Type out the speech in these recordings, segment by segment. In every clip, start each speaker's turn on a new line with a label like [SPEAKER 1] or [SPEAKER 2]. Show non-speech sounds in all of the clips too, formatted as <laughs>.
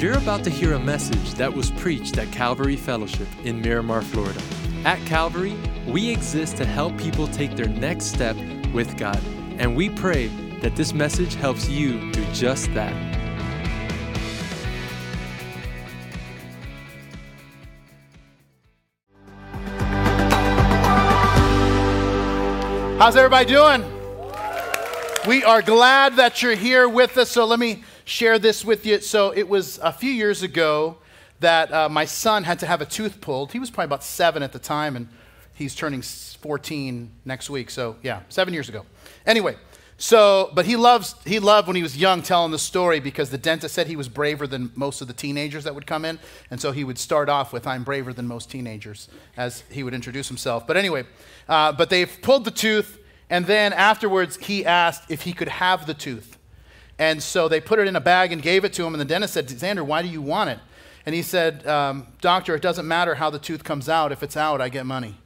[SPEAKER 1] You're about to hear a message that was preached at Calvary Fellowship in Miramar, Florida. At Calvary, we exist to help people take their next step with God, and we pray that this message helps you do just that.
[SPEAKER 2] How's everybody doing? We are glad that you're here with us. So let me share this with you. So it was a few years ago that uh, my son had to have a tooth pulled. He was probably about seven at the time, and he's turning 14 next week. So yeah, seven years ago. Anyway, so but he loves he loved when he was young telling the story because the dentist said he was braver than most of the teenagers that would come in, and so he would start off with "I'm braver than most teenagers" as he would introduce himself. But anyway, uh, but they've pulled the tooth. And then afterwards, he asked if he could have the tooth. And so they put it in a bag and gave it to him. And the dentist said, Xander, why do you want it? And he said, um, Doctor, it doesn't matter how the tooth comes out. If it's out, I get money.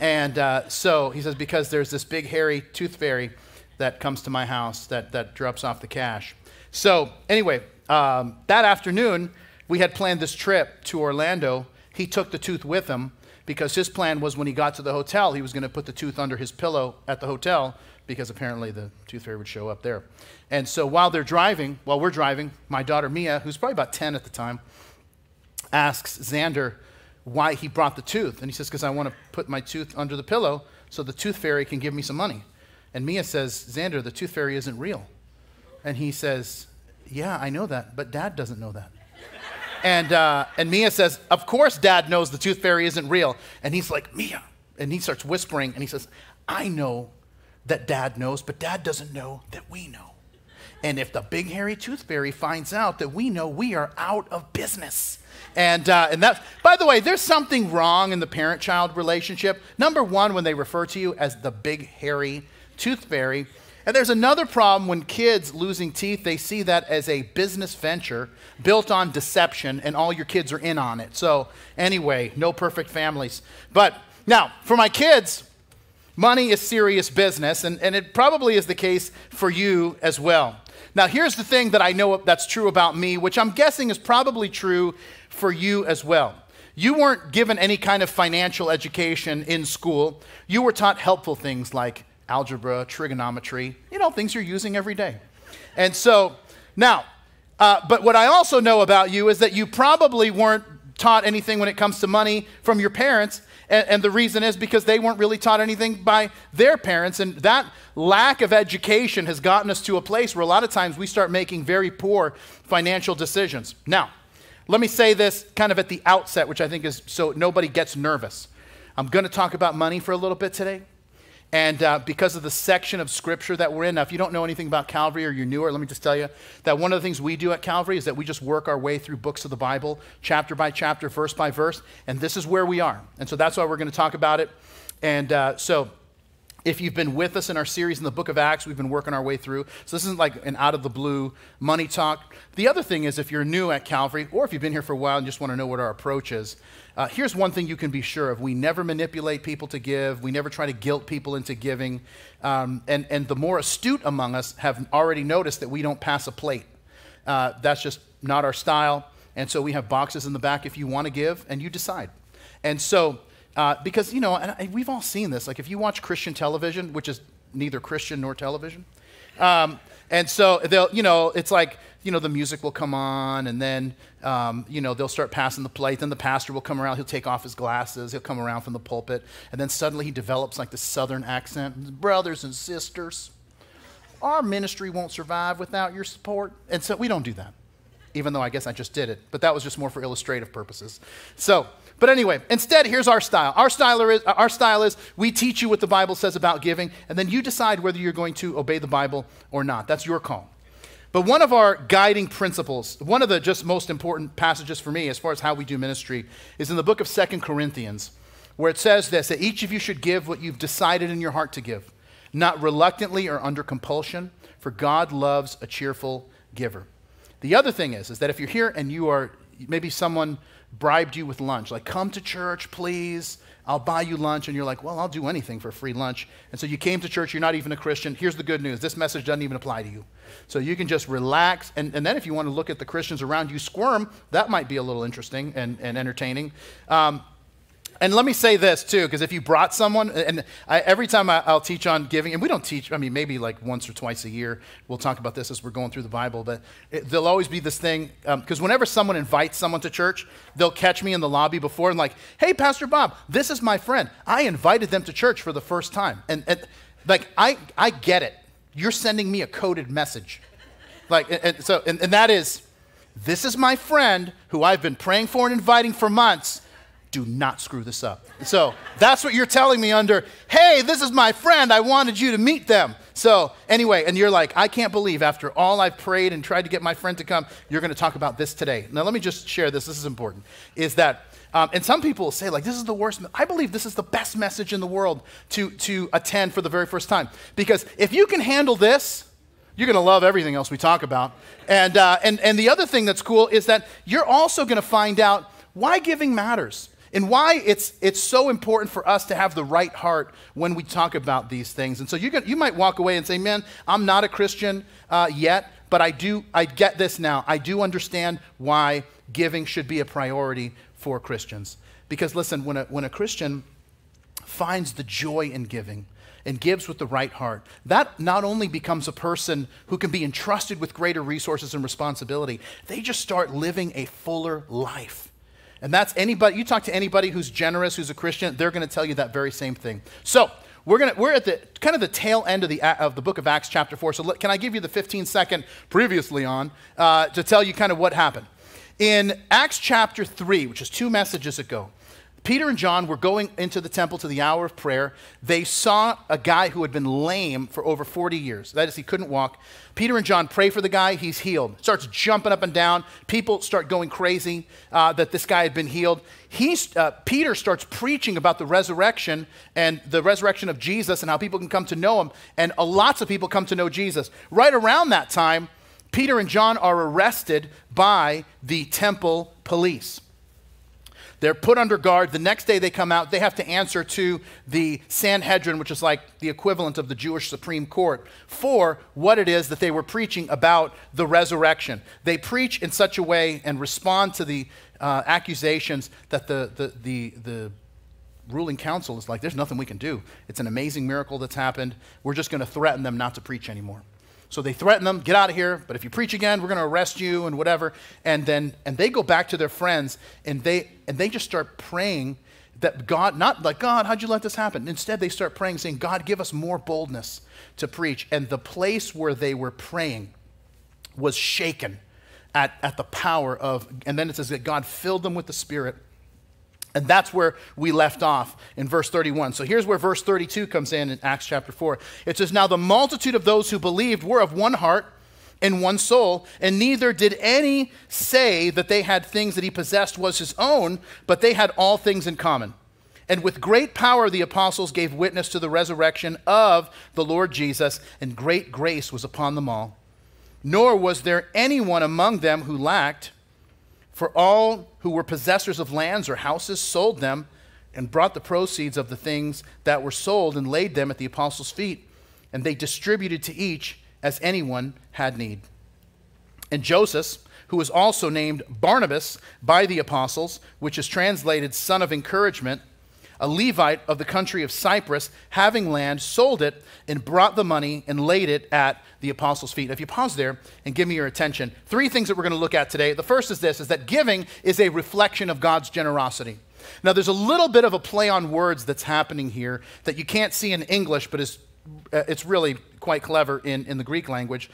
[SPEAKER 2] And uh, so he says, because there's this big, hairy tooth fairy that comes to my house that, that drops off the cash. So, anyway, um, that afternoon, we had planned this trip to Orlando. He took the tooth with him because his plan was when he got to the hotel, he was going to put the tooth under his pillow at the hotel because apparently the tooth fairy would show up there. And so while they're driving, while we're driving, my daughter Mia, who's probably about 10 at the time, asks Xander why he brought the tooth. And he says, Because I want to put my tooth under the pillow so the tooth fairy can give me some money. And Mia says, Xander, the tooth fairy isn't real. And he says, Yeah, I know that, but dad doesn't know that. And, uh, and Mia says, Of course, dad knows the tooth fairy isn't real. And he's like, Mia. And he starts whispering and he says, I know that dad knows, but dad doesn't know that we know. And if the big hairy tooth fairy finds out that we know, we are out of business. And, uh, and that, by the way, there's something wrong in the parent child relationship. Number one, when they refer to you as the big hairy tooth fairy. And there's another problem when kids losing teeth, they see that as a business venture built on deception, and all your kids are in on it. So, anyway, no perfect families. But now, for my kids, money is serious business, and, and it probably is the case for you as well. Now, here's the thing that I know that's true about me, which I'm guessing is probably true for you as well. You weren't given any kind of financial education in school. You were taught helpful things like algebra, trigonometry, you know, things you're using every day. And so, now, uh, but what I also know about you is that you probably weren't taught anything when it comes to money from your parents. And, and, the reason is because they weren't really taught anything by their parents. And that lack of education has gotten us to a place where a lot of times we start making very poor financial decisions. Now, let me say this kind of at the outset, which I think is so nobody gets nervous. I'm going to talk about money for a little bit today. And uh, because of the section of scripture that we're in, now, if you don't know anything about Calvary or you're newer, let me just tell you that one of the things we do at Calvary is that we just work our way through books of the Bible, chapter by chapter, verse by verse, and this is where we are. And so that's why we're going to talk about it. And uh, so if you've been with us in our series in the book of Acts, we've been working our way through. So this isn't like an out of the blue money talk. The other thing is, if you're new at Calvary, or if you've been here for a while and just want to know what our approach is, uh, here's one thing you can be sure of we never manipulate people to give, we never try to guilt people into giving. Um, and, and the more astute among us have already noticed that we don't pass a plate. Uh, that's just not our style. And so we have boxes in the back if you want to give, and you decide. And so, uh, because, you know, and we've all seen this. Like, if you watch Christian television, which is neither Christian nor television, um, and so they'll, you know, it's like, you know, the music will come on, and then, um, you know, they'll start passing the plate. Then the pastor will come around. He'll take off his glasses. He'll come around from the pulpit, and then suddenly he develops like the southern accent. Brothers and sisters, our ministry won't survive without your support. And so we don't do that, even though I guess I just did it. But that was just more for illustrative purposes. So, but anyway, instead, here's our style. Our style is, our style is we teach you what the Bible says about giving, and then you decide whether you're going to obey the Bible or not. That's your call. But one of our guiding principles, one of the just most important passages for me as far as how we do ministry, is in the book of Second Corinthians, where it says this that each of you should give what you've decided in your heart to give, not reluctantly or under compulsion, for God loves a cheerful giver. The other thing is, is that if you're here and you are maybe someone bribed you with lunch, like come to church, please, I'll buy you lunch. And you're like, well, I'll do anything for free lunch. And so you came to church, you're not even a Christian. Here's the good news this message doesn't even apply to you. So you can just relax. And, and then if you want to look at the Christians around you squirm, that might be a little interesting and, and entertaining. Um, and let me say this too, because if you brought someone, and I, every time I, will teach on giving, and we don't teach, I mean, maybe like once or twice a year, we'll talk about this as we're going through the Bible, but it, there'll always be this thing, because um, whenever someone invites someone to church, they'll catch me in the lobby before and like, hey, Pastor Bob, this is my friend. I invited them to church for the first time. And, and like, I, I get it. You're sending me a coded message. Like, and, and so, and, and that is, this is my friend who I've been praying for and inviting for months do not screw this up. So that's what you're telling me under, hey, this is my friend. I wanted you to meet them. So anyway, and you're like, I can't believe after all I've prayed and tried to get my friend to come, you're going to talk about this today. Now, let me just share this. This is important. Is that, um, and some people say, like, this is the worst. I believe this is the best message in the world to, to attend for the very first time. Because if you can handle this, you're going to love everything else we talk about. And, uh, and, and the other thing that's cool is that you're also going to find out why giving matters and why it's, it's so important for us to have the right heart when we talk about these things. And so you, can, you might walk away and say, man, I'm not a Christian uh, yet, but I do, I get this now. I do understand why giving should be a priority for Christians. Because listen, when a, when a Christian finds the joy in giving, and gives with the right heart, that not only becomes a person who can be entrusted with greater resources and responsibility, they just start living a fuller life. And that's anybody, you talk to anybody who's generous, who's a Christian, they're going to tell you that very same thing. So, we're, gonna, we're at the kind of the tail end of the, of the book of Acts, chapter 4. So, let, can I give you the 15 second previously on uh, to tell you kind of what happened? In Acts chapter 3, which is two messages ago, Peter and John were going into the temple to the hour of prayer. They saw a guy who had been lame for over 40 years. That is, he couldn't walk. Peter and John pray for the guy. He's healed. Starts jumping up and down. People start going crazy uh, that this guy had been healed. He's, uh, Peter starts preaching about the resurrection and the resurrection of Jesus and how people can come to know him. And uh, lots of people come to know Jesus. Right around that time, Peter and John are arrested by the temple police. They're put under guard. The next day they come out, they have to answer to the Sanhedrin, which is like the equivalent of the Jewish Supreme Court, for what it is that they were preaching about the resurrection. They preach in such a way and respond to the uh, accusations that the, the, the, the ruling council is like, there's nothing we can do. It's an amazing miracle that's happened. We're just going to threaten them not to preach anymore. So they threaten them, get out of here, but if you preach again, we're going to arrest you and whatever. And then and they go back to their friends and they and they just start praying that God, not like, God, how'd you let this happen? Instead, they start praying, saying, God, give us more boldness to preach. And the place where they were praying was shaken at, at the power of, and then it says that God filled them with the Spirit and that's where we left off in verse 31. So here's where verse 32 comes in in Acts chapter 4. It says, Now the multitude of those who believed were of one heart and one soul, and neither did any say that they had things that he possessed was his own, but they had all things in common. And with great power the apostles gave witness to the resurrection of the Lord Jesus, and great grace was upon them all. Nor was there anyone among them who lacked. For all who were possessors of lands or houses sold them and brought the proceeds of the things that were sold and laid them at the apostles' feet, and they distributed to each as anyone had need. And Joseph, who was also named Barnabas by the apostles, which is translated son of encouragement, a Levite of the country of Cyprus, having land, sold it and brought the money and laid it at the apostles' feet. If you pause there and give me your attention, three things that we're going to look at today. The first is this is that giving is a reflection of God's generosity. Now, there's a little bit of a play on words that's happening here that you can't see in English, but is, uh, it's really quite clever in, in the Greek language.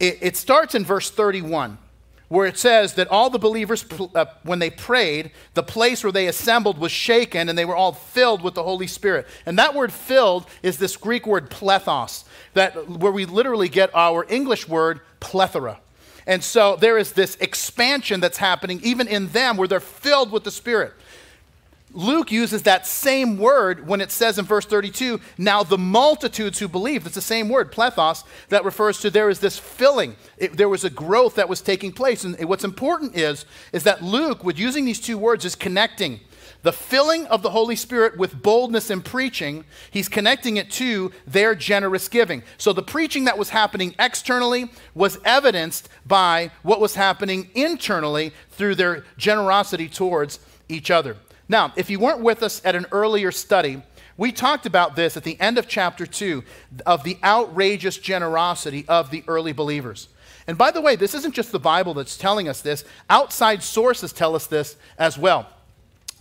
[SPEAKER 2] It, it starts in verse 31 where it says that all the believers, uh, when they prayed, the place where they assembled was shaken and they were all filled with the Holy Spirit. And that word filled is this Greek word plethos, that, where we literally get our English word plethora. And so there is this expansion that's happening even in them where they're filled with the Spirit. Luke uses that same word when it says in verse 32, now the multitudes who believed. It's the same word, plethos, that refers to there is this filling. It, there was a growth that was taking place. And what's important is, is that Luke, with using these two words, is connecting the filling of the Holy Spirit with boldness in preaching, he's connecting it to their generous giving. So the preaching that was happening externally was evidenced by what was happening internally through their generosity towards each other. Now, if you weren't with us at an earlier study, we talked about this at the end of chapter 2 of the outrageous generosity of the early believers. And by the way, this isn't just the Bible that's telling us this, outside sources tell us this as well.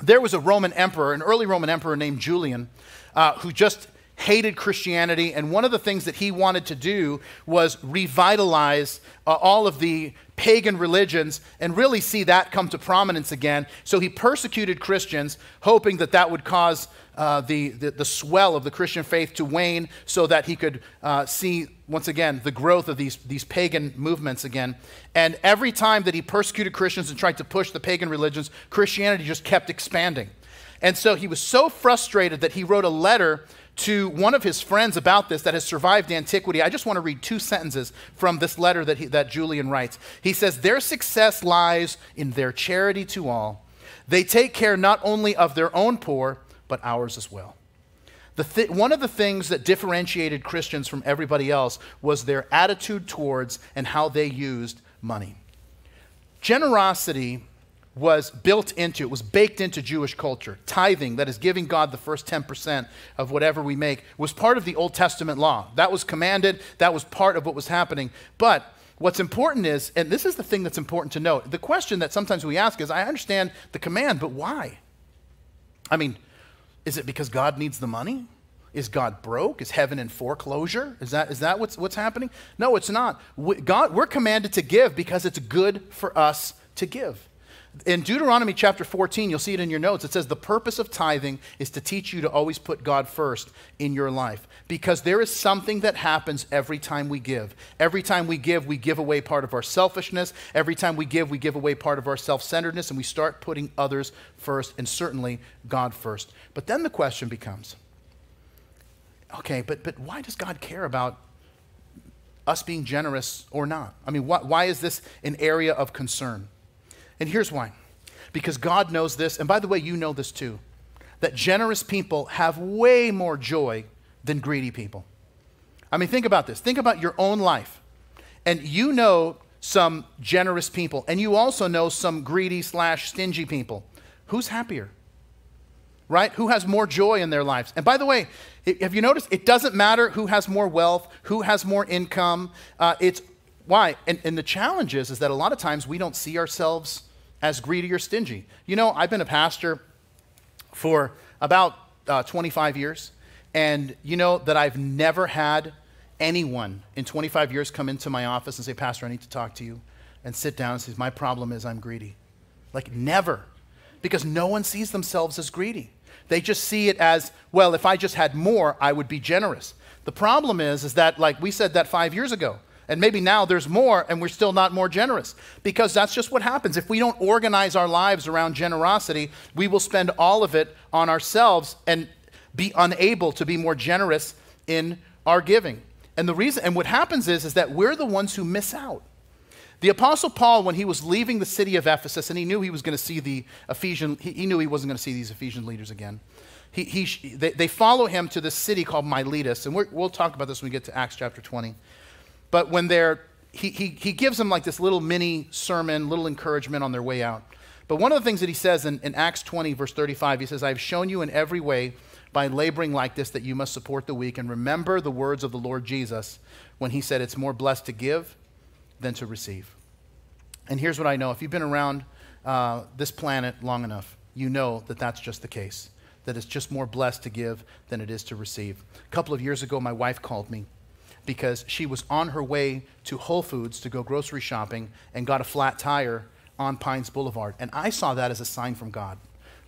[SPEAKER 2] There was a Roman emperor, an early Roman emperor named Julian, uh, who just hated Christianity, and one of the things that he wanted to do was revitalize uh, all of the pagan religions and really see that come to prominence again. So he persecuted Christians, hoping that that would cause uh, the, the, the, swell of the Christian faith to wane so that he could uh, see, once again, the growth of these, these pagan movements again. And every time that he persecuted Christians and tried to push the pagan religions, Christianity just kept expanding. And so he was so frustrated that he wrote a letter to one of his friends about this that has survived antiquity. I just want to read two sentences from this letter that, he, that Julian writes. He says, Their success lies in their charity to all. They take care not only of their own poor, but ours as well. Th- one of the things that differentiated Christians from everybody else was their attitude towards and how they used money. Generosity was built into, it was baked into Jewish culture. Tithing, that is giving God the first 10% of whatever we make, was part of the Old Testament law. That was commanded, that was part of what was happening. But what's important is, and this is the thing that's important to note, the question that sometimes we ask is I understand the command, but why? I mean, is it because God needs the money? Is God broke? Is heaven in foreclosure? Is that, is that what's, what's happening? No, it's not. We, God, we're commanded to give because it's good for us to give. In Deuteronomy chapter 14, you'll see it in your notes. It says, The purpose of tithing is to teach you to always put God first in your life. Because there is something that happens every time we give. Every time we give, we give away part of our selfishness. Every time we give, we give away part of our self centeredness, and we start putting others first, and certainly God first. But then the question becomes okay, but, but why does God care about us being generous or not? I mean, why, why is this an area of concern? And here's why because God knows this, and by the way, you know this too, that generous people have way more joy than greedy people. I mean, think about this. Think about your own life. And you know some generous people, and you also know some greedy slash stingy people. Who's happier? Right? Who has more joy in their lives? And by the way, have you noticed it doesn't matter who has more wealth, who has more income. Uh, it's why? And, and the challenge is, is that a lot of times we don't see ourselves as greedy or stingy. You know, I've been a pastor for about uh, 25 years, and you know that I've never had anyone in 25 years come into my office and say, Pastor, I need to talk to you, and sit down and say, My problem is I'm greedy. Like, never. Because no one sees themselves as greedy. They just see it as, well, if I just had more, I would be generous. The problem is, is that, like we said that five years ago, and maybe now there's more and we're still not more generous because that's just what happens. If we don't organize our lives around generosity, we will spend all of it on ourselves and be unable to be more generous in our giving. And the reason and what happens is is that we're the ones who miss out. The apostle Paul when he was leaving the city of Ephesus and he knew he was going to see the Ephesian he, he knew he wasn't going to see these Ephesian leaders again. He, he, they, they follow him to this city called Miletus, and we will talk about this when we get to Acts chapter 20. But when they're, he, he, he gives them like this little mini sermon, little encouragement on their way out. But one of the things that he says in, in Acts 20, verse 35, he says, I have shown you in every way by laboring like this that you must support the weak. And remember the words of the Lord Jesus when he said, It's more blessed to give than to receive. And here's what I know if you've been around uh, this planet long enough, you know that that's just the case, that it's just more blessed to give than it is to receive. A couple of years ago, my wife called me because she was on her way to Whole Foods to go grocery shopping and got a flat tire on Pines Boulevard. And I saw that as a sign from God.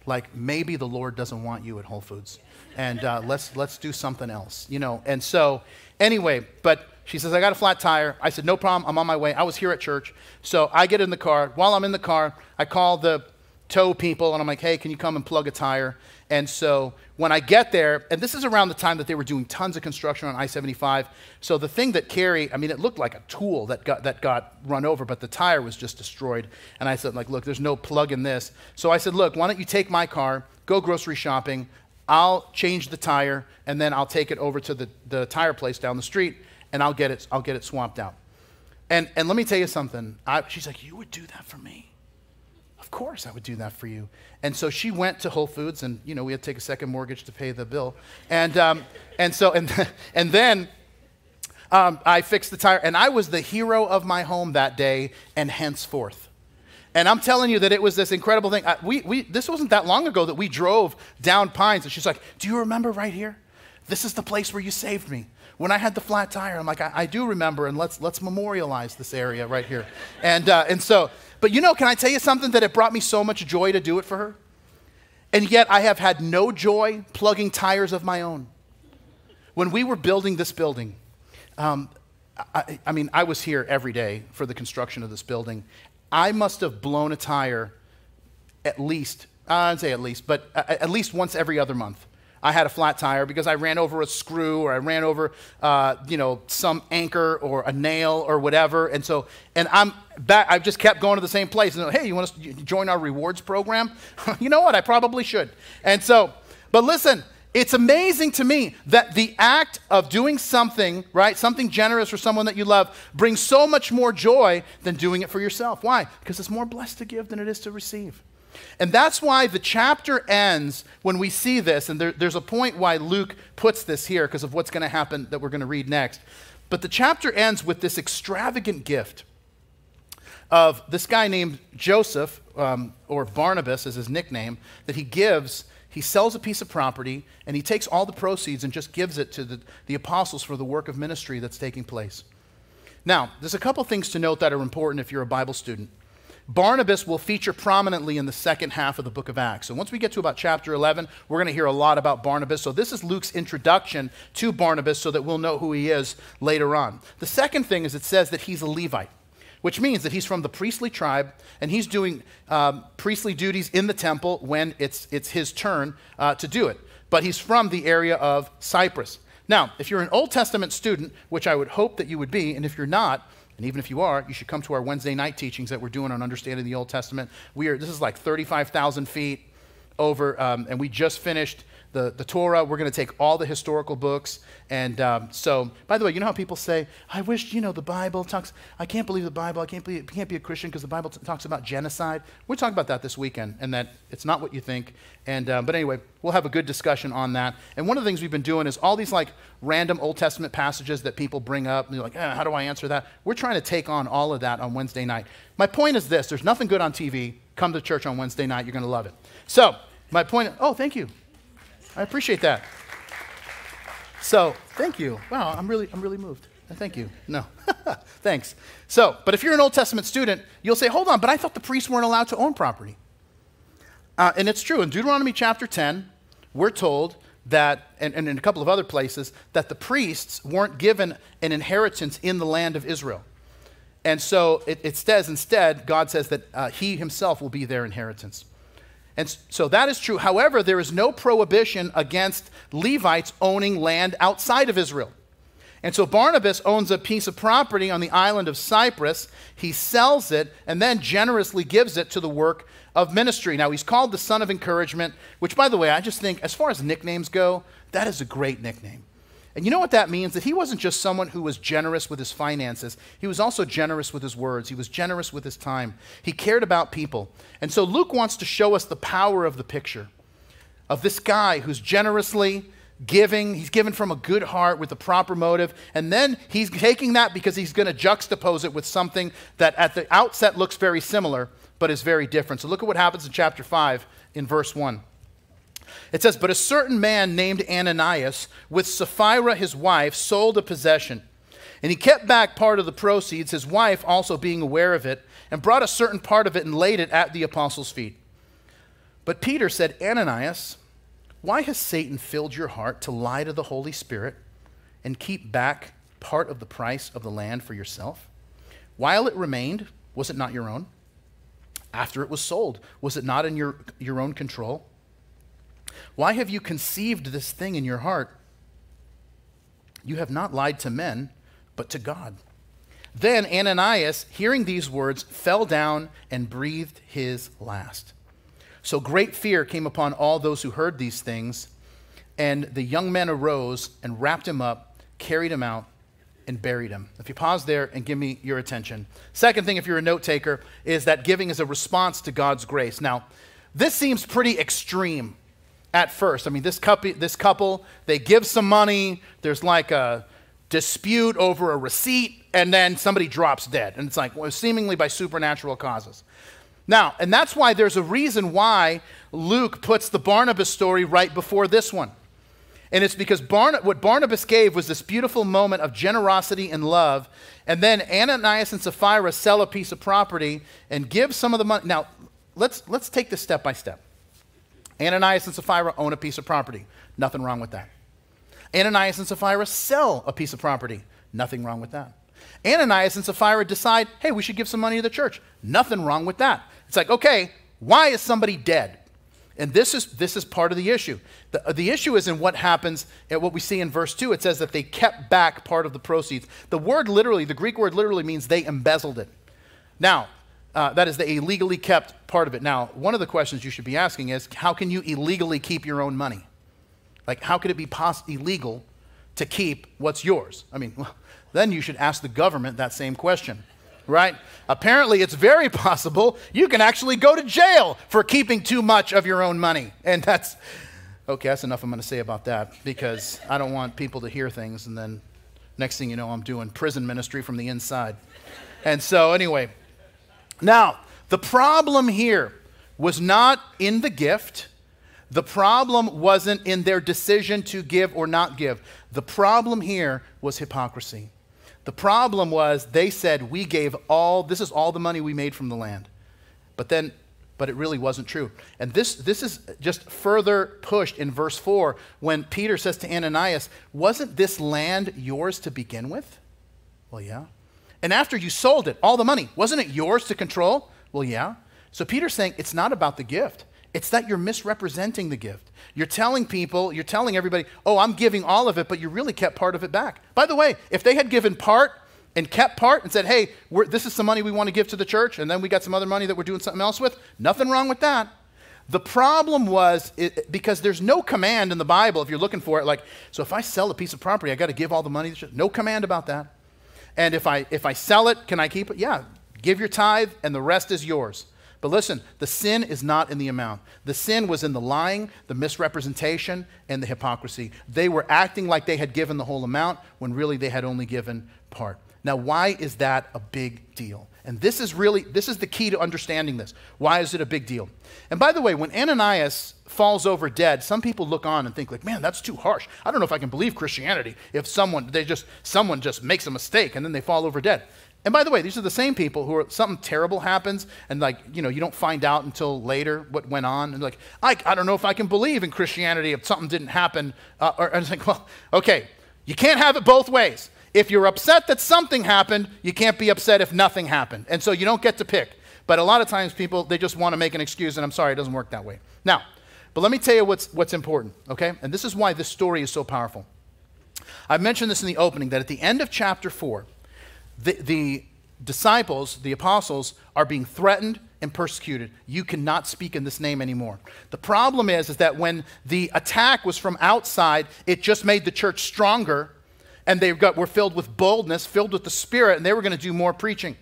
[SPEAKER 2] Like maybe the Lord doesn't want you at Whole Foods, and uh, let's let's do something else, you know. And so, anyway, but she says I got a flat tire. I said no problem. I'm on my way. I was here at church, so I get in the car. While I'm in the car, I call the tow people, and I'm like, hey, can you come and plug a tire? And so when I get there, and this is around the time that they were doing tons of construction on I 75. So the thing that Carrie, I mean, it looked like a tool that got, that got run over, but the tire was just destroyed. And I said, like, look, there's no plug in this. So I said, look, why don't you take my car, go grocery shopping, I'll change the tire, and then I'll take it over to the, the tire place down the street, and I'll get it, I'll get it swapped out. And, and let me tell you something. I, she's like, you would do that for me? Of course, I would do that for you. And so she went to Whole Foods, and you know we had to take a second mortgage to pay the bill. And um, and so and <laughs> and then um, I fixed the tire, and I was the hero of my home that day and henceforth. And I'm telling you that it was this incredible thing. I, we, we, this wasn't that long ago that we drove down Pines, and she's like, "Do you remember right here? This is the place where you saved me." When I had the flat tire, I'm like, I, I do remember, and let's let's memorialize this area right here. And uh, and so but you know, can I tell you something that it brought me so much joy to do it for her? And yet I have had no joy plugging tires of my own. When we were building this building, um, I, I, mean, I was here every day for the construction of this building. I must have blown a tire at least, I'd say at least, but at least once every other month. I had a flat tire because I ran over a screw or I ran over, uh, you know, some anchor or a nail or whatever. And so, and I'm back, I've just kept going to the same place. And, hey, you want to join our rewards program? <laughs> you know what? I probably should. And so, but listen, it's amazing to me that the act of doing something, right, something generous for someone that you love, brings so much more joy than doing it for yourself. Why? Because it's more blessed to give than it is to receive. And that's why the chapter ends when we see this. And there, there's a point why Luke puts this here because of what's going to happen that we're going to read next. But the chapter ends with this extravagant gift of this guy named Joseph, um, or Barnabas is his nickname, that he gives. He sells a piece of property and he takes all the proceeds and just gives it to the, the apostles for the work of ministry that's taking place. Now, there's a couple things to note that are important if you're a Bible student. Barnabas will feature prominently in the second half of the book of Acts. So once we get to about chapter 11, we're going to hear a lot about Barnabas. So this is Luke's introduction to Barnabas so that we'll know who he is later on. The second thing is it says that he's a Levite, which means that he's from the priestly tribe and he's doing um, priestly duties in the temple when it's, it's his turn uh, to do it. But he's from the area of Cyprus. Now, if you're an Old Testament student, which I would hope that you would be, and if you're not, and even if you are, you should come to our Wednesday night teachings that we're doing on understanding the Old Testament. We are, this is like 35,000 feet over, um, and we just finished the, the Torah. We're going to take all the historical books. And um, so, by the way, you know how people say, I wish, you know, the Bible talks, I can't believe the Bible, I can't, believe, can't be a Christian because the Bible talks about genocide. We're talking about that this weekend, and that it's not what you think. And, um, but anyway, we'll have a good discussion on that. And one of the things we've been doing is all these like random Old Testament passages that people bring up, and you're like, eh, how do I answer that? We're trying to take on all of that on Wednesday night. My point is this there's nothing good on TV. Come to church on Wednesday night, you're going to love it. So, my point, oh, thank you. I appreciate that. So, thank you. Wow, I'm really, I'm really moved. Thank you. No, <laughs> thanks. So, but if you're an Old Testament student, you'll say, hold on, but I thought the priests weren't allowed to own property. Uh, and it's true. In Deuteronomy chapter 10, we're told that, and, and in a couple of other places, that the priests weren't given an inheritance in the land of Israel. And so it, it says instead, God says that uh, He Himself will be their inheritance. And so that is true. However, there is no prohibition against Levites owning land outside of Israel. And so Barnabas owns a piece of property on the island of Cyprus. He sells it and then generously gives it to the work of ministry. Now, he's called the son of encouragement, which, by the way, I just think, as far as nicknames go, that is a great nickname. And you know what that means? That he wasn't just someone who was generous with his finances, he was also generous with his words, he was generous with his time. He cared about people. And so Luke wants to show us the power of the picture of this guy who's generously giving. He's given from a good heart with a proper motive. And then he's taking that because he's going to juxtapose it with something that at the outset looks very similar, but is very different. So look at what happens in chapter 5 in verse 1. It says, But a certain man named Ananias, with Sapphira his wife, sold a possession. And he kept back part of the proceeds, his wife also being aware of it, and brought a certain part of it and laid it at the apostles' feet. But Peter said, Ananias, why has Satan filled your heart to lie to the Holy Spirit and keep back part of the price of the land for yourself? While it remained, was it not your own? after it was sold? Was it not in your, your own control? Why have you conceived this thing in your heart? You have not lied to men, but to God. Then Ananias, hearing these words, fell down and breathed his last. So great fear came upon all those who heard these things, and the young men arose and wrapped him up, carried him out, and buried him. If you pause there and give me your attention. Second thing, if you're a note taker, is that giving is a response to God's grace. Now, this seems pretty extreme at first. I mean, this couple, this couple, they give some money, there's like a dispute over a receipt, and then somebody drops dead. And it's like, well, seemingly by supernatural causes. Now, and that's why there's a reason why Luke puts the Barnabas story right before this one. And it's because Barna- what Barnabas gave was this beautiful moment of generosity and love. And then Ananias and Sapphira sell a piece of property and give some of the money. Now, let's, let's take this step by step. Ananias and Sapphira own a piece of property. Nothing wrong with that. Ananias and Sapphira sell a piece of property. Nothing wrong with that. Ananias and Sapphira decide, hey, we should give some money to the church. Nothing wrong with that. It's like, okay, why is somebody dead? And this is, this is part of the issue. The, uh, the issue is in what happens at what we see in verse 2. It says that they kept back part of the proceeds. The word literally, the Greek word literally means they embezzled it. Now, uh, that is, the illegally kept part of it. Now, one of the questions you should be asking is how can you illegally keep your own money? Like, how could it be pos- illegal to keep what's yours? I mean, well, <laughs> then you should ask the government that same question right? Apparently, it's very <laughs> possible you can actually go to jail for keeping too much of your own money. And that's, okay, that's enough I'm going to say about that because I don't want people to hear things and then next thing you know, I'm doing prison ministry from the inside. And so, anyway, now, the problem here was not in the gift. The problem wasn't in their decision to give or not give. The problem here was hypocrisy. The problem was they said, We gave all, this is all the money we made from the land. But then, but it really wasn't true. And this, this is just further pushed in verse 4 when Peter says to Ananias, Wasn't this land yours to begin with? Well, yeah. And after you sold it, all the money, wasn't it yours to control? Well, yeah. So Peter's saying it's not about the gift. It's that you're misrepresenting the gift. You're telling people, you're telling everybody, oh, I'm giving all of it, but you really kept part of it back. By the way, if they had given part and kept part and said, hey, this is some money we want to give to the church, and then we got some other money that we're doing something else with, nothing wrong with that. The problem was it, because there's no command in the Bible if you're looking for it, like, so if I sell a piece of property, I got to give all the money. No command about that. And if I, if I sell it, can I keep it? Yeah, give your tithe, and the rest is yours. But listen, the sin is not in the amount. The sin was in the lying, the misrepresentation, and the hypocrisy. They were acting like they had given the whole amount when really they had only given part. Now, why is that a big deal? And this is really this is the key to understanding this. Why is it a big deal? And by the way, when Ananias falls over dead, some people look on and think like, "Man, that's too harsh. I don't know if I can believe Christianity if someone they just someone just makes a mistake and then they fall over dead." And by the way, these are the same people who are something terrible happens and like, you know, you don't find out until later what went on. And like, I, I don't know if I can believe in Christianity if something didn't happen. Uh, or, it's like, well, okay, you can't have it both ways. If you're upset that something happened, you can't be upset if nothing happened. And so you don't get to pick. But a lot of times people, they just want to make an excuse, and I'm sorry, it doesn't work that way. Now, but let me tell you what's, what's important, okay? And this is why this story is so powerful. I mentioned this in the opening that at the end of chapter 4, the, the disciples, the apostles, are being threatened and persecuted. You cannot speak in this name anymore. The problem is, is that when the attack was from outside, it just made the church stronger, and they got, were filled with boldness, filled with the Spirit, and they were going to do more preaching.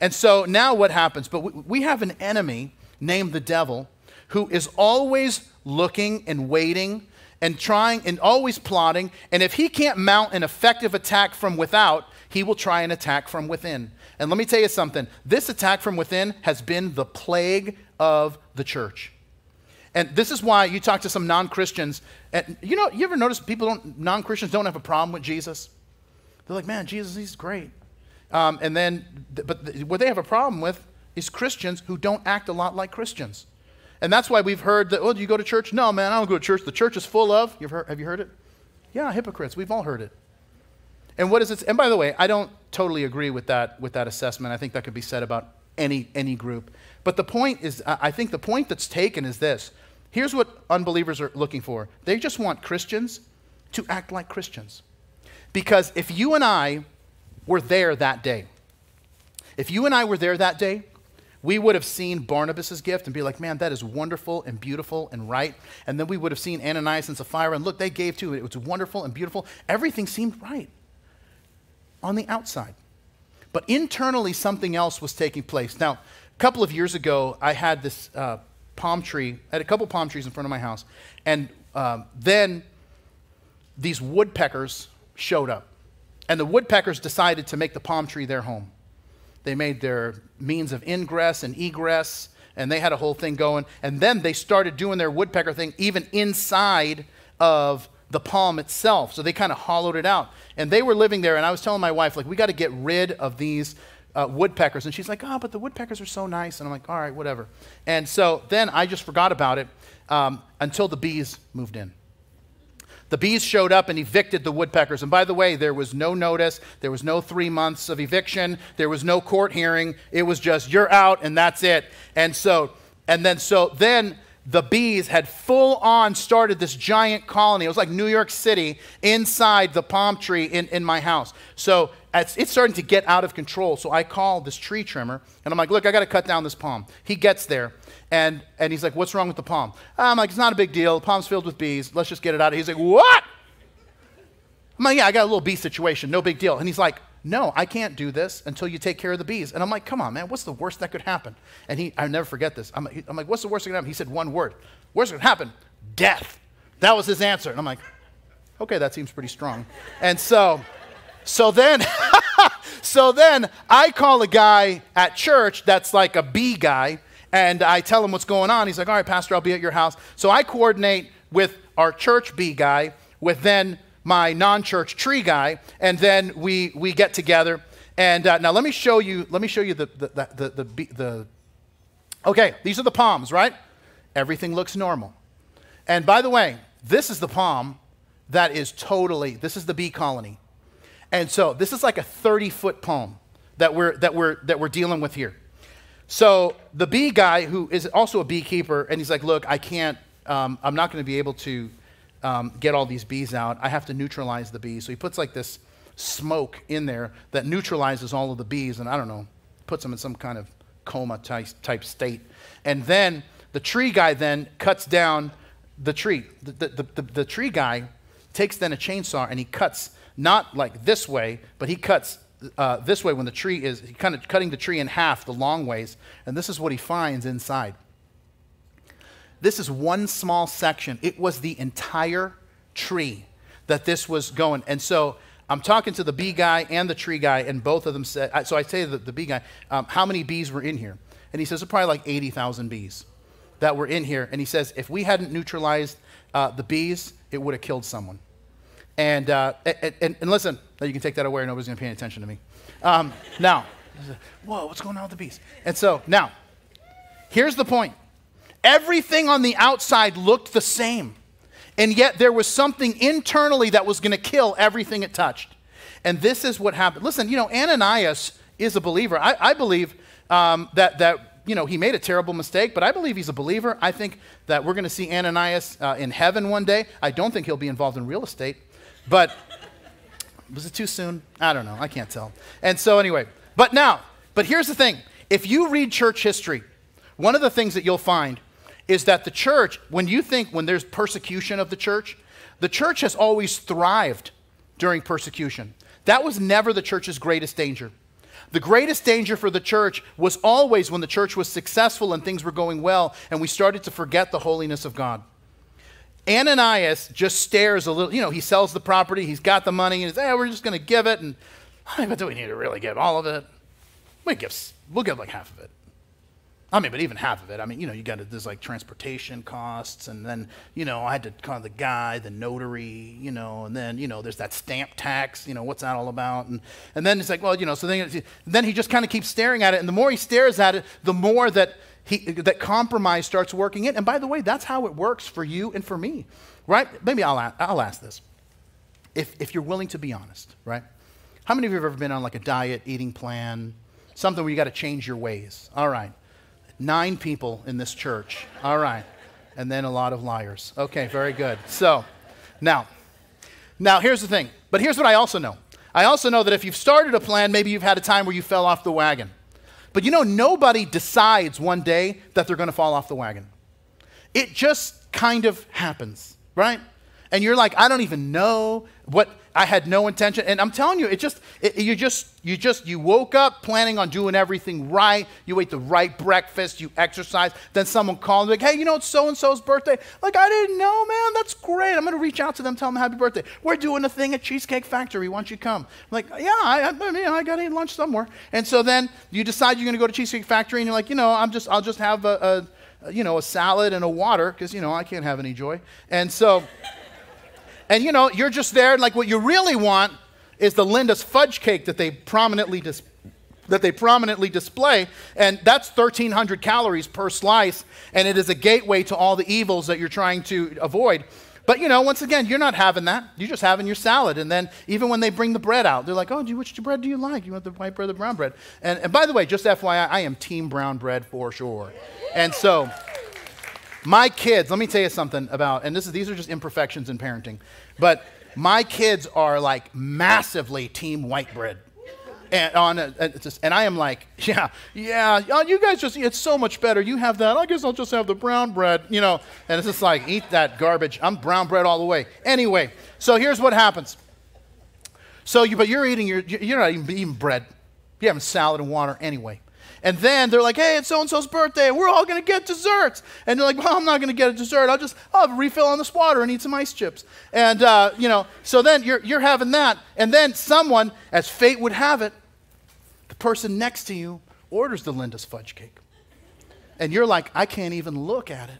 [SPEAKER 2] And so now what happens? But we, we have an enemy named the devil who is always looking and waiting and trying and always plotting. And if he can't mount an effective attack from without, he will try an attack from within. And let me tell you something this attack from within has been the plague of the church. And this is why you talk to some non Christians, and you know, you ever notice people don't, non Christians don't have a problem with Jesus? They're like, man, Jesus, he's great. Um, and then, but what they have a problem with is Christians who don't act a lot like Christians. And that's why we've heard that, oh, do you go to church? No, man, I don't go to church. The church is full of, you've heard, have you heard it? Yeah, hypocrites. We've all heard it. And what is it? And by the way, I don't totally agree with that, with that assessment. I think that could be said about any, any group. But the point is, I think the point that's taken is this. Here's what unbelievers are looking for they just want Christians to act like Christians. Because if you and I were there that day, if you and I were there that day, we would have seen Barnabas' gift and be like, man, that is wonderful and beautiful and right. And then we would have seen Ananias and Sapphira and look, they gave too. It was wonderful and beautiful. Everything seemed right on the outside. But internally, something else was taking place. Now, a couple of years ago, I had this uh, palm tree, I had a couple palm trees in front of my house. And um, then these woodpeckers showed up. And the woodpeckers decided to make the palm tree their home. They made their means of ingress and egress, and they had a whole thing going. And then they started doing their woodpecker thing even inside of the palm itself. So they kind of hollowed it out. And they were living there, and I was telling my wife, like, we got to get rid of these uh, woodpeckers. And she's like, oh, but the woodpeckers are so nice. And I'm like, all right, whatever. And so then I just forgot about it um, until the bees moved in. The bees showed up and evicted the woodpeckers. And by the way, there was no notice, there was no three months of eviction, there was no court hearing. It was just, you're out and that's it. And so, and then, so then the bees had full on started this giant colony. It was like New York City inside the palm tree in, in my house. So it's, starting to get out of control. So I call this tree trimmer and I'm like, look, I got to cut down this palm. He gets there and, and he's like, What's wrong with the palm? I'm like, It's not a big deal. The palm's filled with bees. Let's just get it out. He's like, What? I'm like, Yeah, I got a little bee situation. No big deal. And he's like, No, I can't do this until you take care of the bees. And I'm like, Come on, man. What's the worst that could happen? And he, I never forget this. I'm, I'm like, What's the worst that could happen? He said one word. Worst that could happen? Death. That was his answer. And I'm like, Okay, that seems pretty strong. And so, so then, <laughs> so then I call a guy at church that's like a bee guy and I tell him what's going on. He's like, all right, Pastor, I'll be at your house. So I coordinate with our church bee guy, with then my non church tree guy, and then we, we get together. And uh, now let me show you, let me show you the, the, the, the, the, the, okay, these are the palms, right? Everything looks normal. And by the way, this is the palm that is totally, this is the bee colony. And so this is like a 30 foot palm that we're, that we're, that we're dealing with here. So the bee guy, who is also a beekeeper, and he's like, Look, I can't, um, I'm not going to be able to um, get all these bees out. I have to neutralize the bees. So he puts like this smoke in there that neutralizes all of the bees, and I don't know, puts them in some kind of coma type, type state. And then the tree guy then cuts down the tree. The, the, the, the, tree guy takes then a chainsaw and he cuts not like this way, but he cuts uh, this way when the tree is kind of cutting the tree in half the long ways, and this is what he finds inside. This is one small section. It was the entire tree that this was going. And so I'm talking to the bee guy and the tree guy, and both of them said, so I say to the, bee guy, um, how many bees were in here? And he says, probably like 80,000 bees that were in here. And he says, if we hadn't neutralized uh, the bees, it would have killed someone. And, uh, and, and, and, listen, you can take that away, nobody's going to pay any attention to me. Um, now, <laughs> whoa, what's going on with the bees? And so, now, here's the point everything on the outside looked the same, and yet there was something internally that was going to kill everything it touched. And this is what happened. Listen, you know, Ananias is a believer. I, I believe um, that, that you know, he made a terrible mistake, but I believe he's a believer. I think that we're going to see Ananias uh, in heaven one day. I don't think he'll be involved in real estate. But <laughs> was it too soon? I don't know. I can't tell. And so, anyway, but now, but here's the thing if you read church history, one of the things that you'll find is that the church, when you think, when there's persecution of the church, the church has always thrived during persecution. That was never the church's greatest danger. The greatest danger for the church was always when the church was successful and things were going well and we started to forget the holiness of God. Ananias just stares a little, you know, he sells the property, he's got the money, and he's, hey, we're just going to give it. And, mean, do we need to really give all of it? We give, we'll give like half of it. I mean, but even half of it, I mean, you know, you got to, there's like transportation costs, and then, you know, I had to call the guy, the notary, you know, and then, you know, there's that stamp tax, you know, what's that all about? And, and then it's like, well, you know, so then, then he just kind of keeps staring at it, and the more he stares at it, the more that he, that compromise starts working in. And by the way, that's how it works for you and for me, right? Maybe I'll, I'll ask this. If, if you're willing to be honest, right? How many of you have ever been on like a diet, eating plan, Something where you got to change your ways. All right. Nine people in this church. All right. And then a lot of liars. Okay, very good. So, now, now here's the thing. But here's what I also know. I also know that if you've started a plan, maybe you've had a time where you fell off the wagon. But you know, nobody decides one day that they're going to fall off the wagon. It just kind of happens, right? and you're like, I don't even know what I had no intention. And I'm telling you, it just, it, you just, you just, you woke up planning on doing everything right. You ate the right breakfast, you exercise. Then someone called, like, hey, you know, it's so and so's birthday. Like, I didn't know, man. That's great. I'm going to reach out to them, tell them happy birthday. We're doing a thing at Cheesecake Factory. Why don't you come? I'm like, yeah, I, I, mean, I got to eat lunch somewhere. And so then you decide you're going to go to Cheesecake Factory, and you're like, you know, I'm just, I'll just have a, a you know, a salad and a water because, you know, I can't have any joy. And so, and you know, you're just there, and like what you really want is the Linda's fudge cake that they prominently dis- that they prominently display, and that's 1,300 calories per slice, and it is a gateway to all the evils that you're trying to avoid. But you know, once again, you're not having that. You're just having your salad. And then even when they bring the bread out, they're like, oh, which bread do you like? You want the white bread or the brown bread? And, and by the way, just FYI, I am team brown bread for sure. And so my kids, let me tell you something about, and this is, these are just imperfections in parenting, but my kids are like massively team white bread. And, on a, and, just, and I am like, <laughs> yeah, yeah, oh, you guys just, it's so much better. You have that. I guess I'll just have the brown bread, you know. And it's just like, eat that garbage. I'm brown bread all the way. Anyway, so here's what happens. So, you, but you're eating your, you're not even eating bread. You're having salad and water anyway. And then they're like, hey, it's so and so's birthday, and we're all going to get desserts. And they're like, well, I'm not going to get a dessert. I'll just I'll have a refill on this water and eat some ice chips. And, uh, you know, so then you're, you're having that. And then someone, as fate would have it, the person next to you orders the Linda's fudge cake. And you're like, I can't even look at it.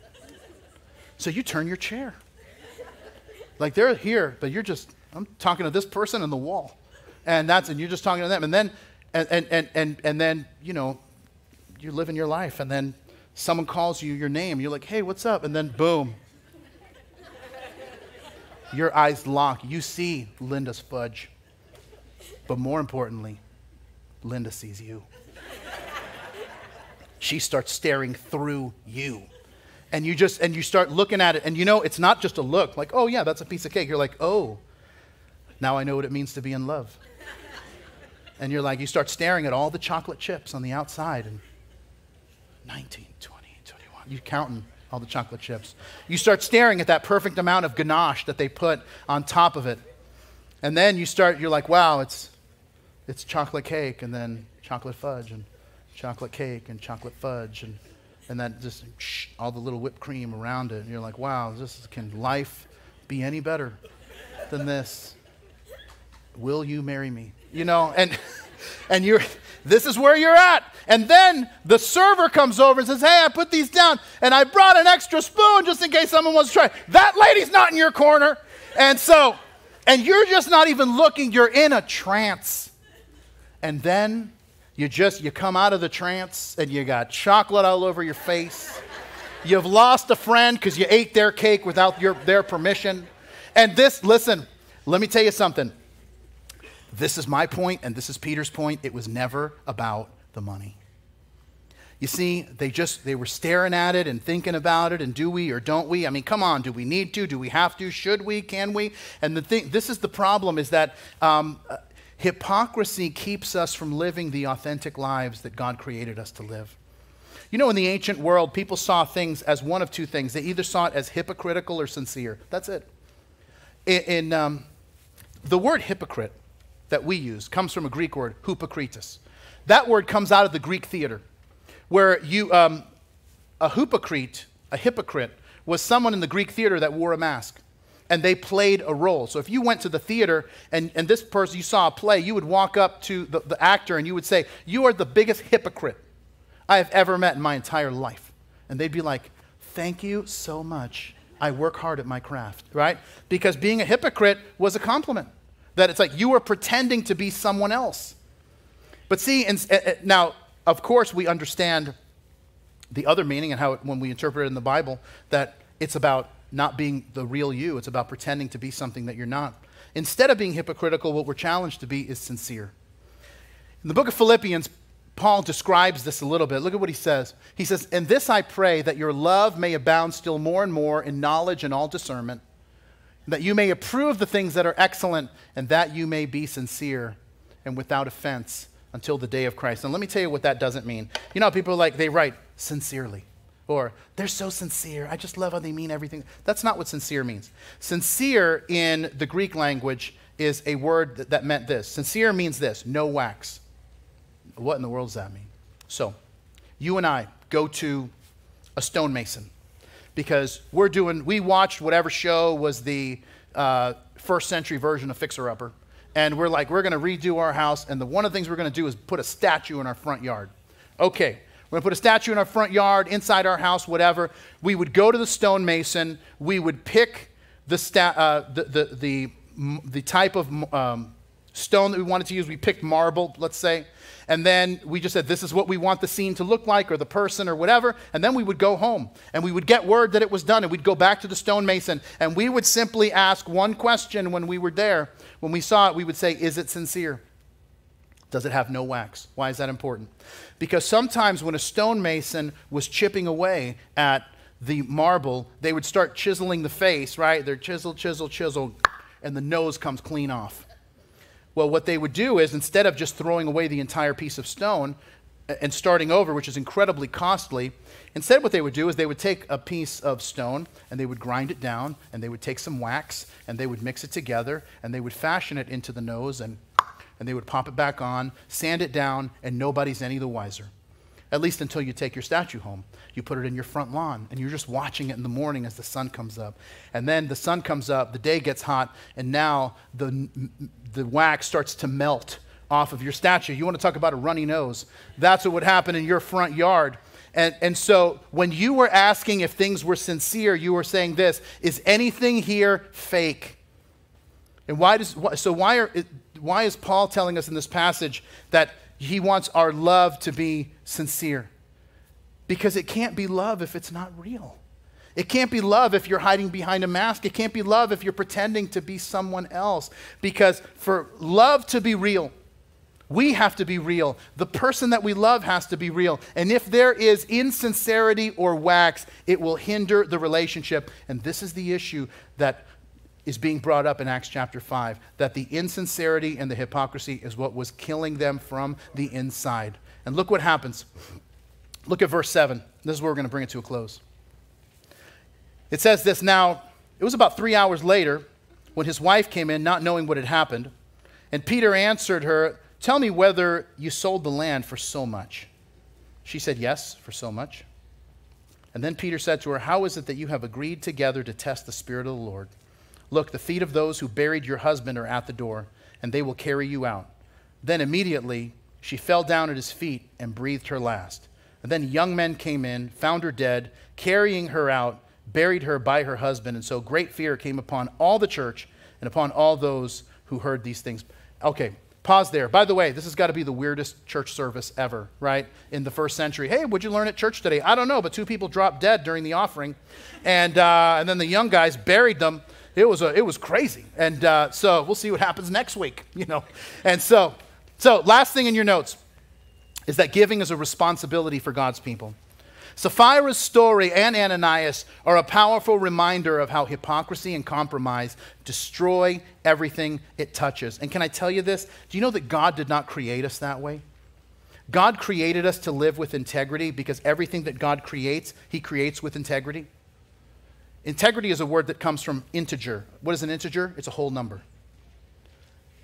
[SPEAKER 2] So you turn your chair. Like they're here, but you're just, I'm talking to this person in the wall. And that's, and you're just talking to them. And then, and, and, and, and, and then, you know, you're living your life, and then someone calls you your name. You're like, hey, what's up? And then boom. your eyes lock. You see Linda's fudge. But more importantly, Linda sees you. she starts staring through you. And you just and you start looking at it, and you know it's not just a look, like, oh yeah, that's a piece of cake. You're like, oh, now I know what it means to be in love. and you're like, you start staring at all the chocolate chips on the outside, and 19, 20, 21. You're counting all the chocolate chips. You start staring at that perfect amount of ganache that they put on top of it. And then you start, you're like, wow, it's, it's chocolate cake and then chocolate fudge and chocolate cake and chocolate fudge and, and then just shh, all the little whipped cream around it. And you're like, wow, this, can life be any better than this? Will you marry me? You know, and, <laughs> and you're, this is where you're at. And then the server comes over and says, Hey, I put these down and I brought an extra spoon just in case someone wants to try. That lady's not in your corner. And so, and you're just not even looking, you're in a trance. And then you just, you come out of the trance and you got chocolate all over your face. You've lost a friend because you ate their cake without your, their permission. And this, listen, let me tell you something. This is my point, and this is Peter's point. It was never about the money. You see, they just they were staring at it and thinking about it and do we or don't we? I mean, come on, do we need to? Do we have to? Should we? Can we? And the thing, this is the problem: is that um, uh, hypocrisy keeps us from living the authentic lives that God created us to live. You know, in the ancient world, people saw things as one of two things. They either saw it as hypocritical or sincere. That's it. In, in um, the word hypocrite that we use comes from a Greek word, hypokritos. That word comes out of the Greek theater, where you, um, a hypocrite, a hypocrite, was someone in the Greek theater that wore a mask and they played a role. So if you went to the theater and, and this person, you saw a play, you would walk up to the, the actor and you would say, You are the biggest hypocrite I have ever met in my entire life. And they'd be like, Thank you so much. I work hard at my craft, right? Because being a hypocrite was a compliment. That it's like you are pretending to be someone else. But see, in, uh, now, of course, we understand the other meaning and how, it, when we interpret it in the Bible, that it's about not being the real you. It's about pretending to be something that you're not. Instead of being hypocritical, what we're challenged to be is sincere. In the book of Philippians, Paul describes this a little bit. Look at what he says. He says, In this I pray that your love may abound still more and more in knowledge and all discernment, that you may approve the things that are excellent, and that you may be sincere and without offense until the day of Christ. And let me tell you what that doesn't mean. You know, people like, they write sincerely, or they're so sincere. I just love how they mean everything. That's not what sincere means. Sincere in the Greek language is a word that, that meant this. Sincere means this no wax. What in the world does that mean? So, you and I go to a stonemason because we're doing, we watched whatever show was the uh, first century version of Fixer Upper. And we're like, we're going to redo our house. And the, one of the things we're going to do is put a statue in our front yard. Okay, we're going to put a statue in our front yard, inside our house, whatever. We would go to the stonemason. We would pick the, sta- uh, the, the, the, the, type of um, stone that we wanted to use. We picked marble, let's say. And then we just said, this is what we want the scene to look like, or the person, or whatever. And then we would go home and we would get word that it was done. And we'd go back to the stonemason and we would simply ask one question when we were there. When we saw it, we would say, Is it sincere? Does it have no wax? Why is that important? Because sometimes when a stonemason was chipping away at the marble, they would start chiseling the face, right? They're chisel, chisel, chisel, and the nose comes clean off. Well, what they would do is instead of just throwing away the entire piece of stone and starting over, which is incredibly costly, instead what they would do is they would take a piece of stone and they would grind it down and they would take some wax and they would mix it together and they would fashion it into the nose and, and they would pop it back on, sand it down, and nobody's any the wiser at least until you take your statue home. You put it in your front lawn, and you're just watching it in the morning as the sun comes up. And then the sun comes up, the day gets hot, and now the, the wax starts to melt off of your statue. You want to talk about a runny nose? That's what would happen in your front yard. And, and so when you were asking if things were sincere, you were saying this Is anything here fake? And why does, so why, are, why is Paul telling us in this passage that he wants our love to be sincere. Because it can't be love if it's not real. It can't be love if you're hiding behind a mask. It can't be love if you're pretending to be someone else. Because for love to be real, we have to be real. The person that we love has to be real. And if there is insincerity or wax, it will hinder the relationship. And this is the issue that is being brought up in Acts chapter 5 that the insincerity and the hypocrisy is what was killing them from the inside. And look what happens. Look at verse 7. This is where we're going to bring it to a close. It says this now, it was about three hours later when his wife came in, not knowing what had happened. And Peter answered her, Tell me whether you sold the land for so much. She said, Yes, for so much. And then Peter said to her, How is it that you have agreed together to test the Spirit of the Lord? Look, the feet of those who buried your husband are at the door, and they will carry you out. Then immediately she fell down at his feet and breathed her last. And then young men came in, found her dead, carrying her out, buried her by her husband. And so great fear came upon all the church and upon all those who heard these things. Okay, pause there. By the way, this has got to be the weirdest church service ever, right? In the first century. Hey, what'd you learn at church today? I don't know, but two people dropped dead during the offering. And, uh, and then the young guys buried them it was, a, it was crazy. And uh, so we'll see what happens next week, <laughs> you know. And so, so last thing in your notes is that giving is a responsibility for God's people. Sapphira's story and Ananias are a powerful reminder of how hypocrisy and compromise destroy everything it touches. And can I tell you this? Do you know that God did not create us that way? God created us to live with integrity because everything that God creates, He creates with integrity. Integrity is a word that comes from integer. What is an integer? It's a whole number.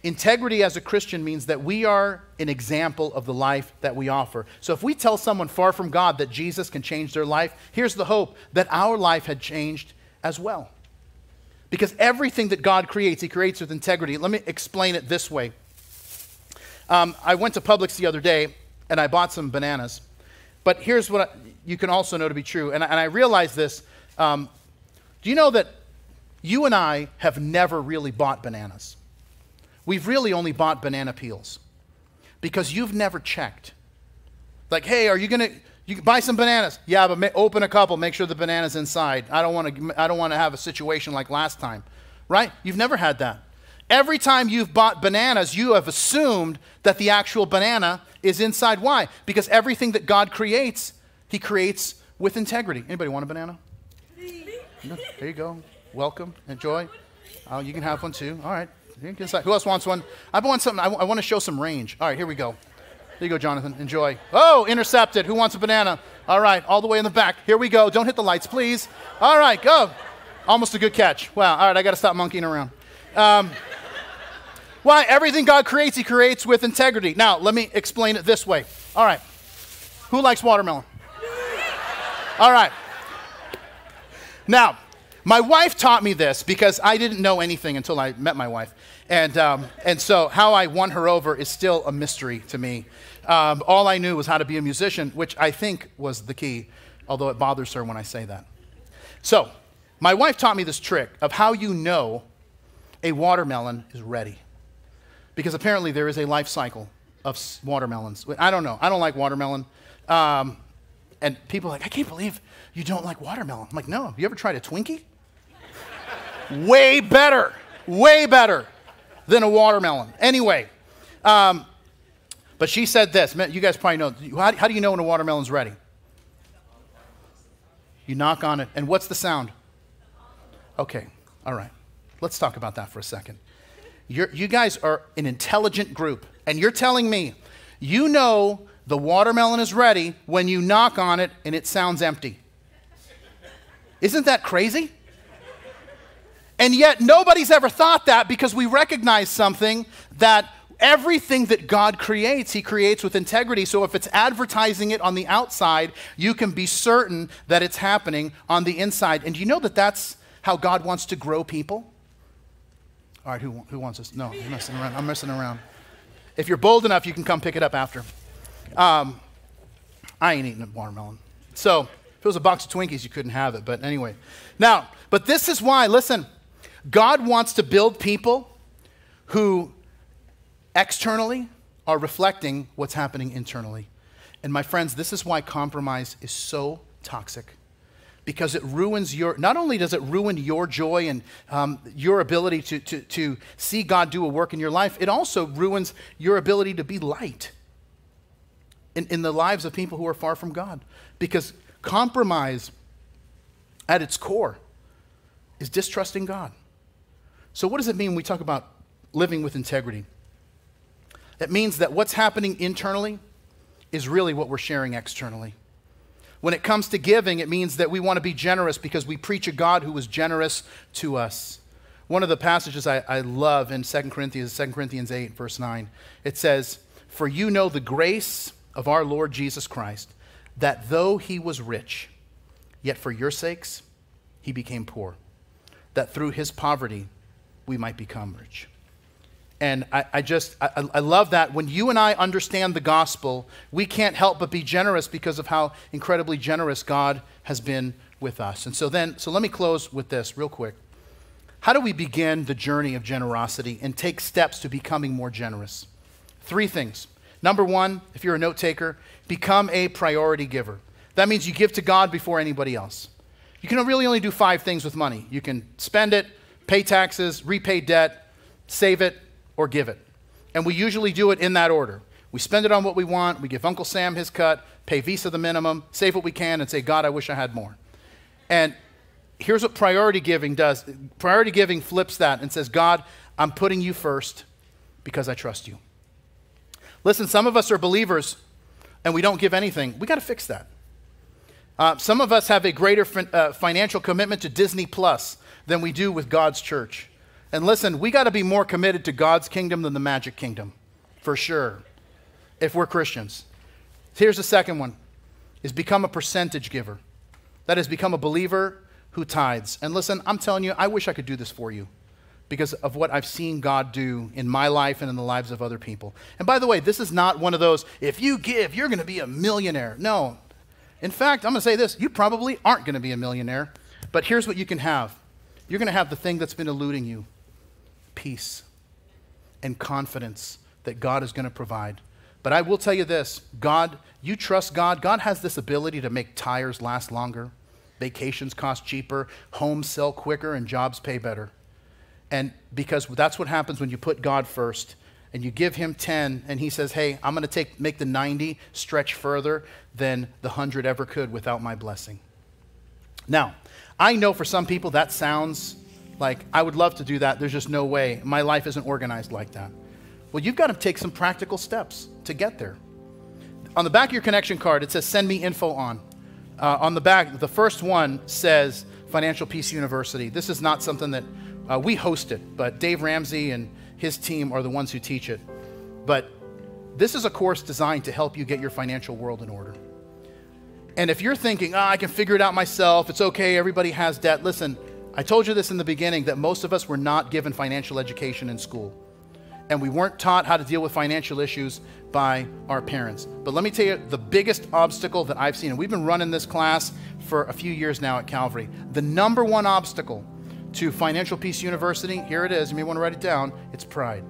[SPEAKER 2] Integrity as a Christian means that we are an example of the life that we offer. So if we tell someone far from God that Jesus can change their life, here's the hope that our life had changed as well. Because everything that God creates, He creates with integrity. Let me explain it this way. Um, I went to Publix the other day and I bought some bananas. But here's what I, you can also know to be true. And, and I realized this um, do you know that you and I have never really bought bananas? We've really only bought banana peels because you've never checked. Like, hey, are you going to you buy some bananas? Yeah, but ma- open a couple, make sure the banana's inside. I don't want to I don't want to have a situation like last time. Right? You've never had that. Every time you've bought bananas, you have assumed that the actual banana is inside. Why? Because everything that God creates, He creates with integrity. Anybody want a banana? No? There you go. Welcome. Enjoy. Oh, you can have one too. All right. Who else wants one? I want something. I, w- I want to show some range. All right, here we go. There you go, Jonathan. Enjoy. Oh, intercepted. Who wants a banana? All right, all the way in the back. Here we go. Don't hit the lights, please. All right, go. Almost a good catch. Wow. All right, I got to stop monkeying around. Um, why? Everything God creates, He creates with integrity. Now, let me explain it this way. All right. Who likes watermelon? All right. Now, my wife taught me this because I didn't know anything until I met my wife. And, um, and so, how I won her over is still a mystery to me. Um, all I knew was how to be a musician, which I think was the key, although it bothers her when I say that. So, my wife taught me this trick of how you know a watermelon is ready. Because apparently there is a life cycle of watermelons. I don't know. I don't like watermelon. Um, and people are like, I can't believe you don't like watermelon. I'm like, no. You ever tried a Twinkie? way better, way better than a watermelon. Anyway, um, but she said this. You guys probably know. How, how do you know when a watermelon's ready? You knock on it, and what's the sound? Okay, all right. Let's talk about that for a second. You're, you guys are an intelligent group, and you're telling me you know the watermelon is ready when you knock on it and it sounds empty. Isn't that crazy? And yet, nobody's ever thought that because we recognize something that everything that God creates, He creates with integrity. So if it's advertising it on the outside, you can be certain that it's happening on the inside. And you know that that's how God wants to grow people? All right, who, who wants this? No, I'm messing around. I'm messing around. If you're bold enough, you can come pick it up after. Um, I ain't eating a watermelon. So if it was a box of Twinkies, you couldn't have it. But anyway. Now, but this is why, listen, God wants to build people who externally are reflecting what's happening internally. And my friends, this is why compromise is so toxic. Because it ruins your, not only does it ruin your joy and um, your ability to, to, to see God do a work in your life, it also ruins your ability to be light in, in the lives of people who are far from God. Because compromise at its core is distrusting God. So, what does it mean when we talk about living with integrity? It means that what's happening internally is really what we're sharing externally. When it comes to giving, it means that we want to be generous because we preach a God who was generous to us. One of the passages I, I love in 2 Corinthians, 2 Corinthians 8, verse 9, it says, For you know the grace of our Lord Jesus Christ, that though he was rich, yet for your sakes he became poor, that through his poverty we might become rich. And I, I just, I, I, love that. When you and I understand the gospel, we can't help but be generous because of how incredibly generous God has been with us. And so then, so let me close with this real quick. How do we begin the journey of generosity and take steps to becoming more generous? Three things. Number one, if you're a note taker, become a priority giver. That means you give to God before anybody else. You can really only do five things with money you can spend it, pay taxes, repay debt, save it, or give it. And we usually do it in that order. We spend it on what we want, we give Uncle Sam his cut, pay Visa the minimum, save what we can, and say, God, I wish I had more. And here's what priority giving does priority giving flips that and says, God, I'm putting you first because I trust you. Listen, some of us are believers and we don't give anything. We got to fix that. Uh, some of us have a greater fin- uh, financial commitment to Disney Plus than we do with God's church. And listen, we got to be more committed to God's kingdom than the magic kingdom, for sure, if we're Christians. Here's the second one is become a percentage giver. That is, become a believer who tithes. And listen, I'm telling you, I wish I could do this for you because of what I've seen God do in my life and in the lives of other people. And by the way, this is not one of those, if you give, you're going to be a millionaire. No. In fact, I'm going to say this you probably aren't going to be a millionaire, but here's what you can have you're going to have the thing that's been eluding you peace and confidence that God is going to provide. But I will tell you this God, you trust God. God has this ability to make tires last longer, vacations cost cheaper, homes sell quicker, and jobs pay better. And because that's what happens when you put God first and you give him 10 and he says, "Hey, I'm going to take make the 90 stretch further than the 100 ever could without my blessing." Now, I know for some people that sounds like I would love to do that. There's just no way. My life isn't organized like that. Well, you've got to take some practical steps to get there. On the back of your connection card, it says send me info on. Uh, on the back, the first one says Financial Peace University. This is not something that uh, we host it, but Dave Ramsey and his team are the ones who teach it. But this is a course designed to help you get your financial world in order. And if you're thinking, oh, I can figure it out myself, it's okay, everybody has debt, listen, I told you this in the beginning that most of us were not given financial education in school. And we weren't taught how to deal with financial issues by our parents. But let me tell you the biggest obstacle that I've seen, and we've been running this class for a few years now at Calvary. The number one obstacle to Financial Peace University, here it is, you may want to write it down, it's pride.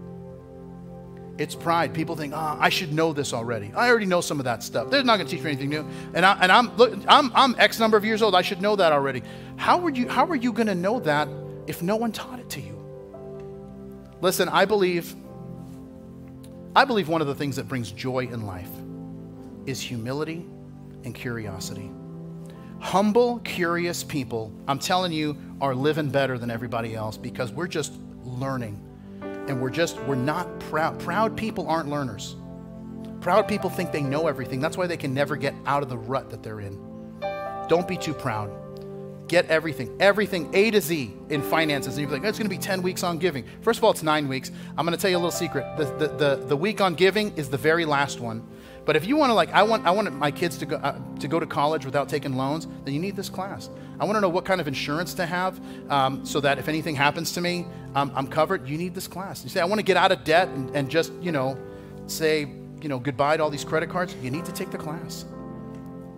[SPEAKER 2] It's pride. People think, oh, I should know this already. I already know some of that stuff. They're not going to teach me anything new. And, I, and I'm, look, I'm, I'm X number of years old. I should know that already. How, were you, how are you going to know that if no one taught it to you? Listen, I believe, I believe one of the things that brings joy in life is humility and curiosity. Humble, curious people, I'm telling you, are living better than everybody else because we're just learning and we're just, we're not proud. Proud people aren't learners. Proud people think they know everything. That's why they can never get out of the rut that they're in. Don't be too proud. Get everything, everything A to Z in finances. And you're like, it's going to be 10 weeks on giving. First of all, it's nine weeks. I'm going to tell you a little secret. The, the, the, the week on giving is the very last one. But if you want to, like, I want, I want my kids to go, uh, to go to college without taking loans, then you need this class. I want to know what kind of insurance to have um, so that if anything happens to me, um, I'm covered. You need this class. You say, I want to get out of debt and, and just, you know, say, you know, goodbye to all these credit cards. You need to take the class.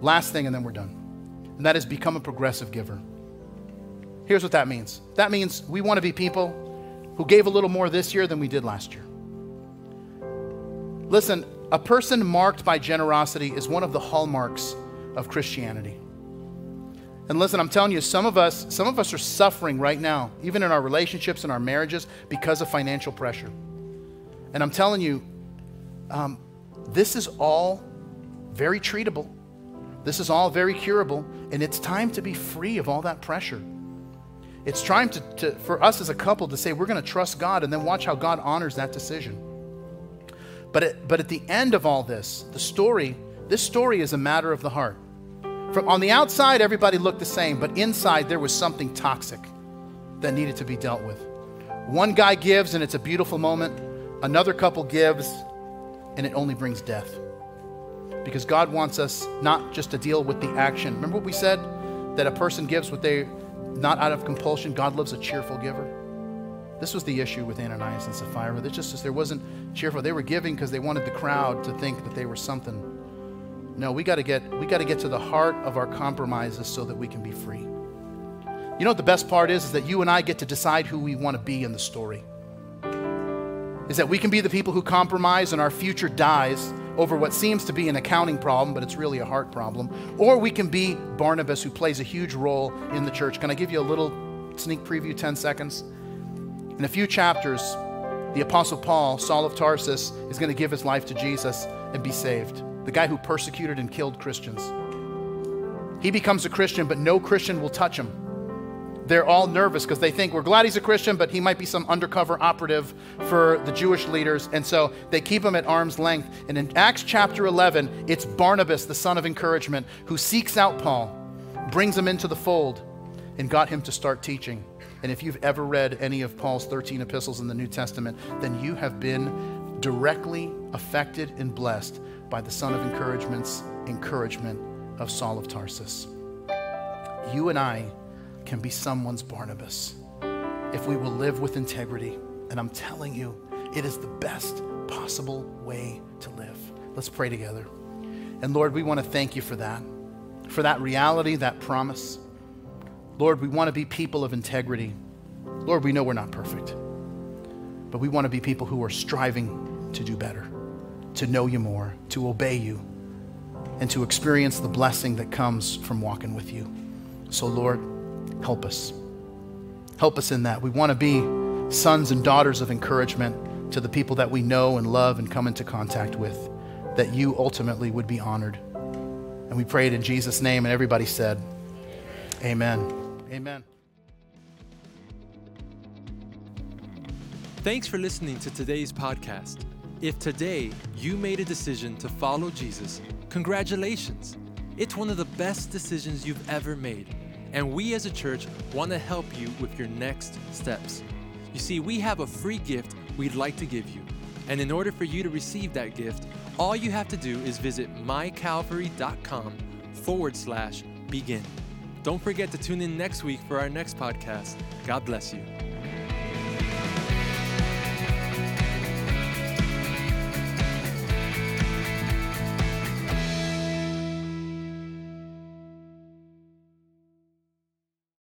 [SPEAKER 2] Last thing, and then we're done. And that is become a progressive giver. Here's what that means that means we want to be people who gave a little more this year than we did last year. Listen, a person marked by generosity is one of the hallmarks of Christianity. And listen, I'm telling you, some of us, some of us are suffering right now, even in our relationships and our marriages, because of financial pressure. And I'm telling you, um, this is all very treatable. This is all very curable, and it's time to be free of all that pressure. It's time to, to for us as a couple to say we're going to trust God and then watch how God honors that decision. But, it, but at the end of all this, the story, this story is a matter of the heart. From on the outside, everybody looked the same, but inside there was something toxic that needed to be dealt with. One guy gives and it's a beautiful moment. Another couple gives and it only brings death. Because God wants us not just to deal with the action. Remember what we said? That a person gives what they not out of compulsion. God loves a cheerful giver. This was the issue with Ananias and Sapphira. It's just there wasn't cheerful. They were giving because they wanted the crowd to think that they were something no, we got to get we got to get to the heart of our compromises so that we can be free. You know what the best part is is that you and I get to decide who we want to be in the story. Is that we can be the people who compromise and our future dies over what seems to be an accounting problem, but it's really a heart problem. Or we can be Barnabas, who plays a huge role in the church. Can I give you a little sneak preview, 10 seconds? In a few chapters, the Apostle Paul, Saul of Tarsus, is going to give his life to Jesus and be saved the guy who persecuted and killed Christians. He becomes a Christian, but no Christian will touch him. They're all nervous because they think we're glad he's a Christian, but he might be some undercover operative for the Jewish leaders. And so they keep him at arm's length. And in Acts chapter 11, it's Barnabas, the son of encouragement, who seeks out Paul, brings him into the fold, and got him to start teaching. And if you've ever read any of Paul's 13 epistles in the New Testament, then you have been directly affected and blessed by the son of encouragement's encouragement of Saul of Tarsus. You and I can be someone's Barnabas if we will live with integrity. And I'm telling you, it is the best possible way to live. Let's pray together. And Lord, we want to thank you for that, for that reality, that promise. Lord, we want to be people of integrity. Lord, we know we're not perfect, but we want to be people who are striving to do better to know you more, to obey you, and to experience the blessing that comes from walking with you. So, Lord, help us. Help us in that. We want to be sons and daughters of encouragement to the people that we know and love and come into contact with, that you ultimately would be honored. And we prayed in Jesus' name, and everybody said, Amen. Amen.
[SPEAKER 1] Thanks for listening to today's podcast. If today you made a decision to follow Jesus, congratulations. It's one of the best decisions you've ever made. And we as a church want to help you with your next steps. You see, we have a free gift we'd like to give you. And in order for you to receive that gift, all you have to do is visit mycalvary.com forward slash begin. Don't forget to tune in next week for our next podcast. God bless you.